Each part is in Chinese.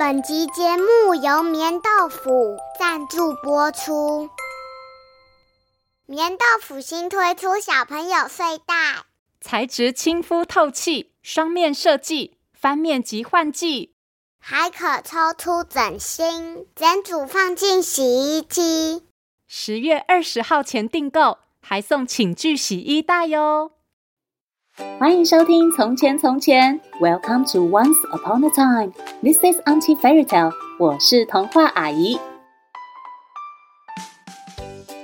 本集节目由棉豆腐赞助播出。棉豆腐新推出小朋友睡袋，材质亲肤透气，双面设计，翻面即换季，还可抽出枕芯，整组放进洗衣机。十月二十号前订购，还送寝具洗衣袋哟。欢迎收听《从前从前》，Welcome to Once Upon a Time。This is Auntie Fairy Tale。我是童话阿姨。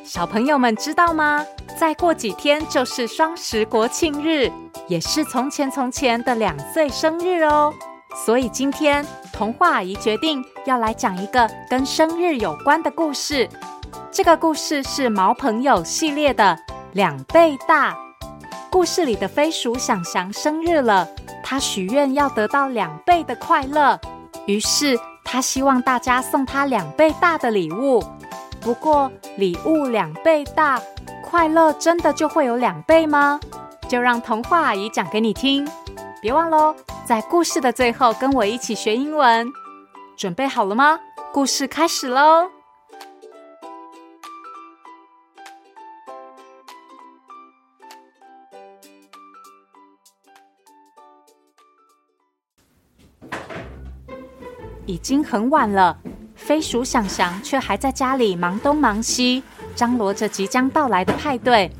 小朋友们知道吗？再过几天就是双十国庆日，也是从前从前的两岁生日哦。所以今天童话阿姨决定要来讲一个跟生日有关的故事。这个故事是毛朋友系列的两倍大。故事里的飞鼠想翔生日了，他许愿要得到两倍的快乐，于是他希望大家送他两倍大的礼物。不过礼物两倍大，快乐真的就会有两倍吗？就让童话阿姨讲给你听。别忘喽，在故事的最后跟我一起学英文。准备好了吗？故事开始喽！已经很晚了，飞鼠想翔却还在家里忙东忙西，张罗着即将到来的派对。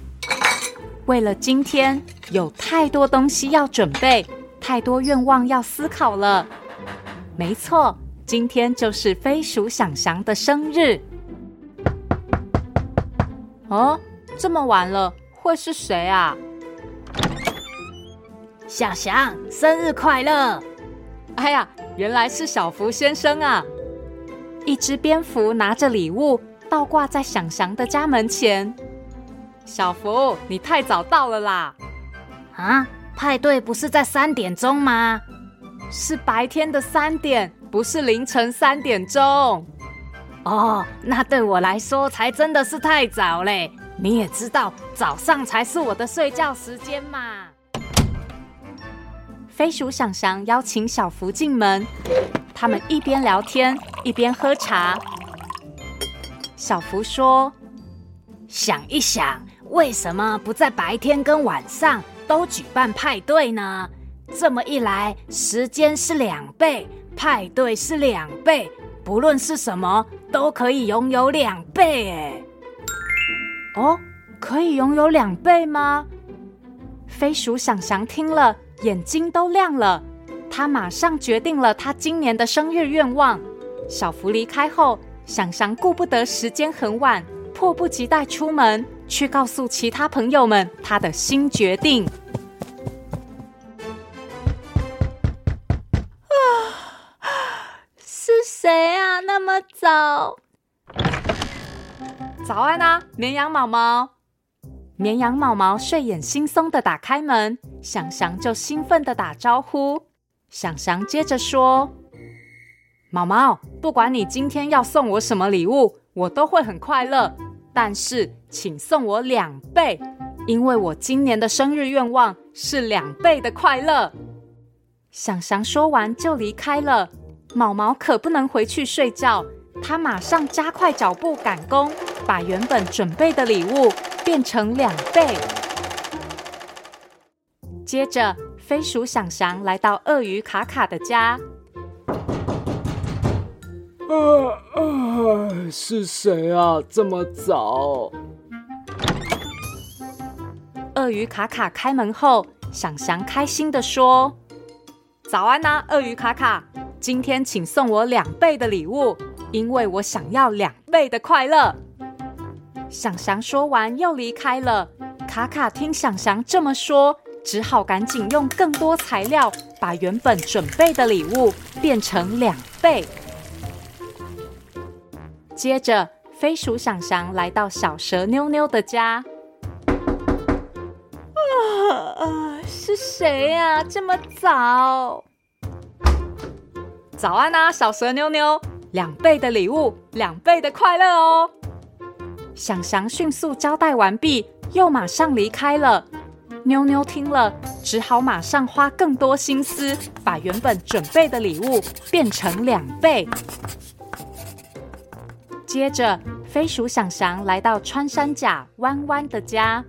为了今天，有太多东西要准备，太多愿望要思考了。没错，今天就是飞鼠想翔的生日。哦，这么晚了，会是谁啊？想翔，生日快乐！哎呀！原来是小福先生啊！一只蝙蝠拿着礼物倒挂在想翔的家门前。小福，你太早到了啦！啊，派对不是在三点钟吗？是白天的三点，不是凌晨三点钟。哦，那对我来说才真的是太早嘞！你也知道，早上才是我的睡觉时间嘛。飞鼠想翔邀请小福进门，他们一边聊天一边喝茶。小福说：“想一想，为什么不在白天跟晚上都举办派对呢？这么一来，时间是两倍，派对是两倍，不论是什么都可以拥有两倍。哎，哦，可以拥有两倍吗？”飞鼠想翔听了。眼睛都亮了，他马上决定了他今年的生日愿望。小福离开后，想想顾不得时间很晚，迫不及待出门去告诉其他朋友们他的新决定。啊，是谁啊？那么早？早安啊，绵羊毛毛。绵羊毛毛睡眼惺忪的打开门，想想就兴奋地打招呼。想想接着说：“毛毛，不管你今天要送我什么礼物，我都会很快乐。但是，请送我两倍，因为我今年的生日愿望是两倍的快乐。”想想说完就离开了。毛毛可不能回去睡觉，他马上加快脚步赶工，把原本准备的礼物。变成两倍。接着，飞鼠想翔来到鳄鱼卡卡的家。啊啊！是谁啊？这么早？鳄鱼卡卡开门后，想翔开心地说：“早安呐，鳄鱼卡卡！今天请送我两倍的礼物，因为我想要两倍的快乐。”想翔说完，又离开了。卡卡听想翔这么说，只好赶紧用更多材料，把原本准备的礼物变成两倍。接着，飞鼠想翔来到小蛇妞妞的家。啊啊！是谁呀？这么早？早安啊，小蛇妞妞！两倍的礼物，两倍的快乐哦！想翔迅速交代完毕，又马上离开了。妞妞听了，只好马上花更多心思，把原本准备的礼物变成两倍。接着，飞鼠想想来到穿山甲弯弯的家。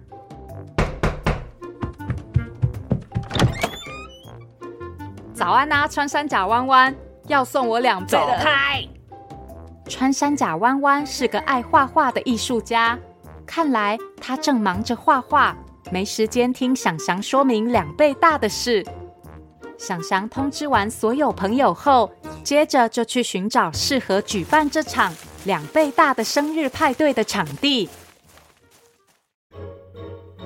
早安啊，穿山甲弯弯，要送我两倍。走开！穿山甲弯弯是个爱画画的艺术家，看来他正忙着画画。没时间听想翔说明两倍大的事。想翔通知完所有朋友后，接着就去寻找适合举办这场两倍大的生日派对的场地。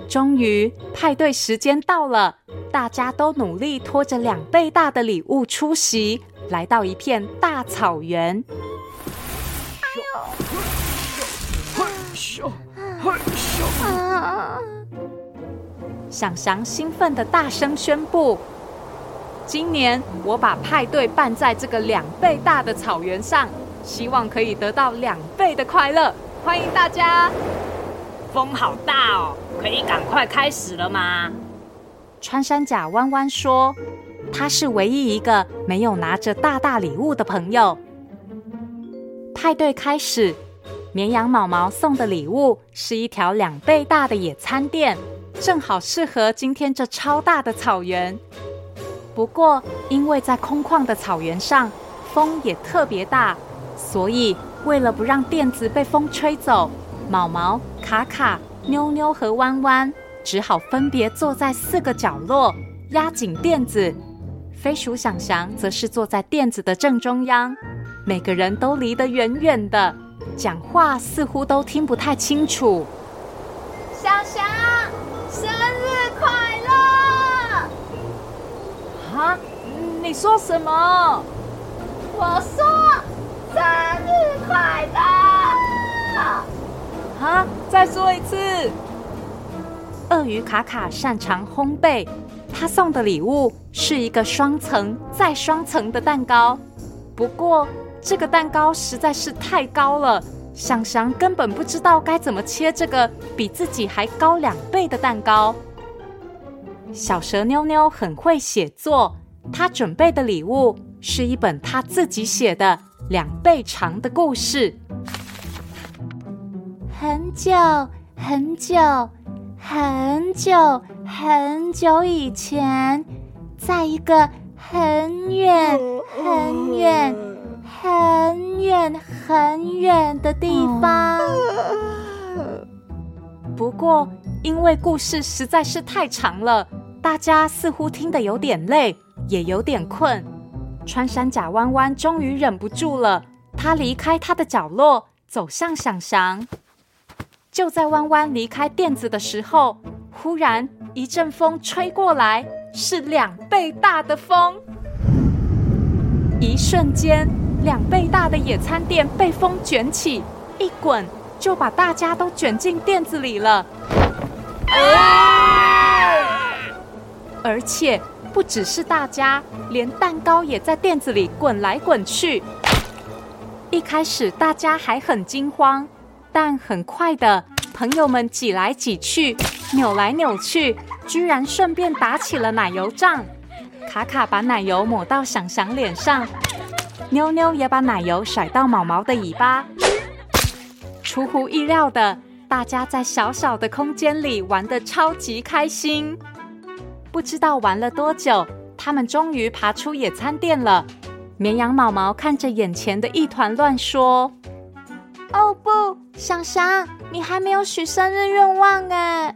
终于，派对时间到了，大家都努力拖着两倍大的礼物出席，来到一片大草原。哎呦！哎呦！想想兴奋的大声宣布：“今年我把派对办在这个两倍大的草原上，希望可以得到两倍的快乐。欢迎大家！风好大哦，可以赶快开始了吗？”穿山甲弯弯说：“他是唯一一个没有拿着大大礼物的朋友。”派对开始，绵羊毛毛送的礼物是一条两倍大的野餐垫。正好适合今天这超大的草原。不过，因为在空旷的草原上，风也特别大，所以为了不让垫子被风吹走，毛毛、卡卡、妞妞和弯弯只好分别坐在四个角落，压紧垫子。飞鼠想想则是坐在垫子的正中央，每个人都离得远远的，讲话似乎都听不太清楚。小翔。生日快乐！啊，你说什么？我说生日快乐！啊，再说一次。鳄鱼卡卡擅长烘焙，他送的礼物是一个双层再双层的蛋糕。不过，这个蛋糕实在是太高了。想想根本不知道该怎么切这个比自己还高两倍的蛋糕。小蛇妞妞很会写作，她准备的礼物是一本她自己写的两倍长的故事。很久很久很久很久以前，在一个很远很远。很远的地方。不过，因为故事实在是太长了，大家似乎听得有点累，也有点困。穿山甲弯弯终于忍不住了，他离开他的角落，走向想翔。就在弯弯离开垫子的时候，忽然一阵风吹过来，是两倍大的风。一瞬间。两倍大的野餐垫被风卷起，一滚就把大家都卷进垫子里了。啊！而且不只是大家，连蛋糕也在垫子里滚来滚去。一开始大家还很惊慌，但很快的，朋友们挤来挤去，扭来扭去，居然顺便打起了奶油仗。卡卡把奶油抹到想想脸上。妞妞也把奶油甩到毛毛的尾巴。出乎意料的，大家在小小的空间里玩得超级开心。不知道玩了多久，他们终于爬出野餐垫了。绵羊毛毛看着眼前的一团乱，说：“哦不，想想，你还没有许生日愿望哎。”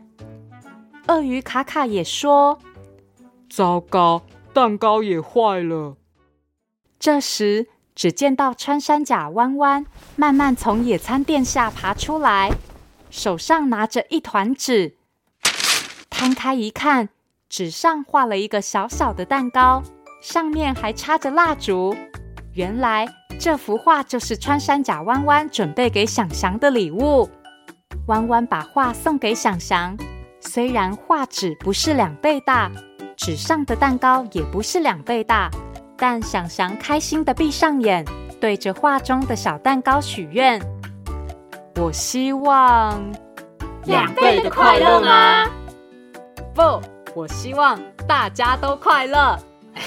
鳄鱼卡卡也说：“糟糕，蛋糕也坏了。”这时，只见到穿山甲弯弯慢慢从野餐垫下爬出来，手上拿着一团纸，摊开一看，纸上画了一个小小的蛋糕，上面还插着蜡烛。原来这幅画就是穿山甲弯弯准备给想翔的礼物。弯弯把画送给想翔，虽然画纸不是两倍大，纸上的蛋糕也不是两倍大。但想想开心的闭上眼，对着画中的小蛋糕许愿：“我希望两倍的快乐吗？”不，我希望大家都快乐。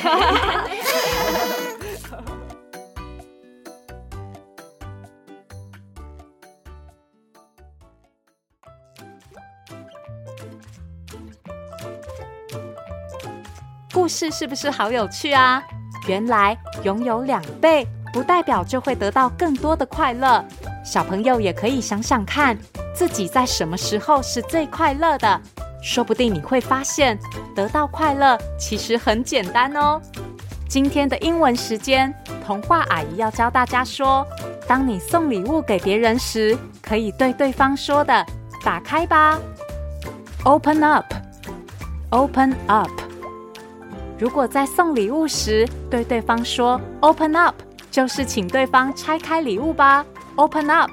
故事是不是好有趣啊？原来拥有两倍，不代表就会得到更多的快乐。小朋友也可以想想看，自己在什么时候是最快乐的。说不定你会发现，得到快乐其实很简单哦。今天的英文时间，童话阿姨要教大家说：当你送礼物给别人时，可以对对方说的“打开吧 ”，Open up，Open up。如果在送礼物时对对方说 “open up”，就是请对方拆开礼物吧。Open up，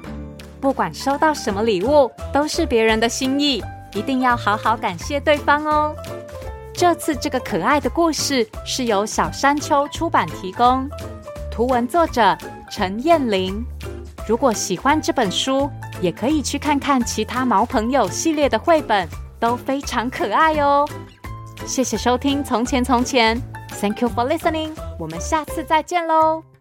不管收到什么礼物，都是别人的心意，一定要好好感谢对方哦。这次这个可爱的故事是由小山丘出版提供，图文作者陈燕玲。如果喜欢这本书，也可以去看看其他毛朋友系列的绘本，都非常可爱哦。谢谢收听《从前从前》，Thank you for listening。我们下次再见喽。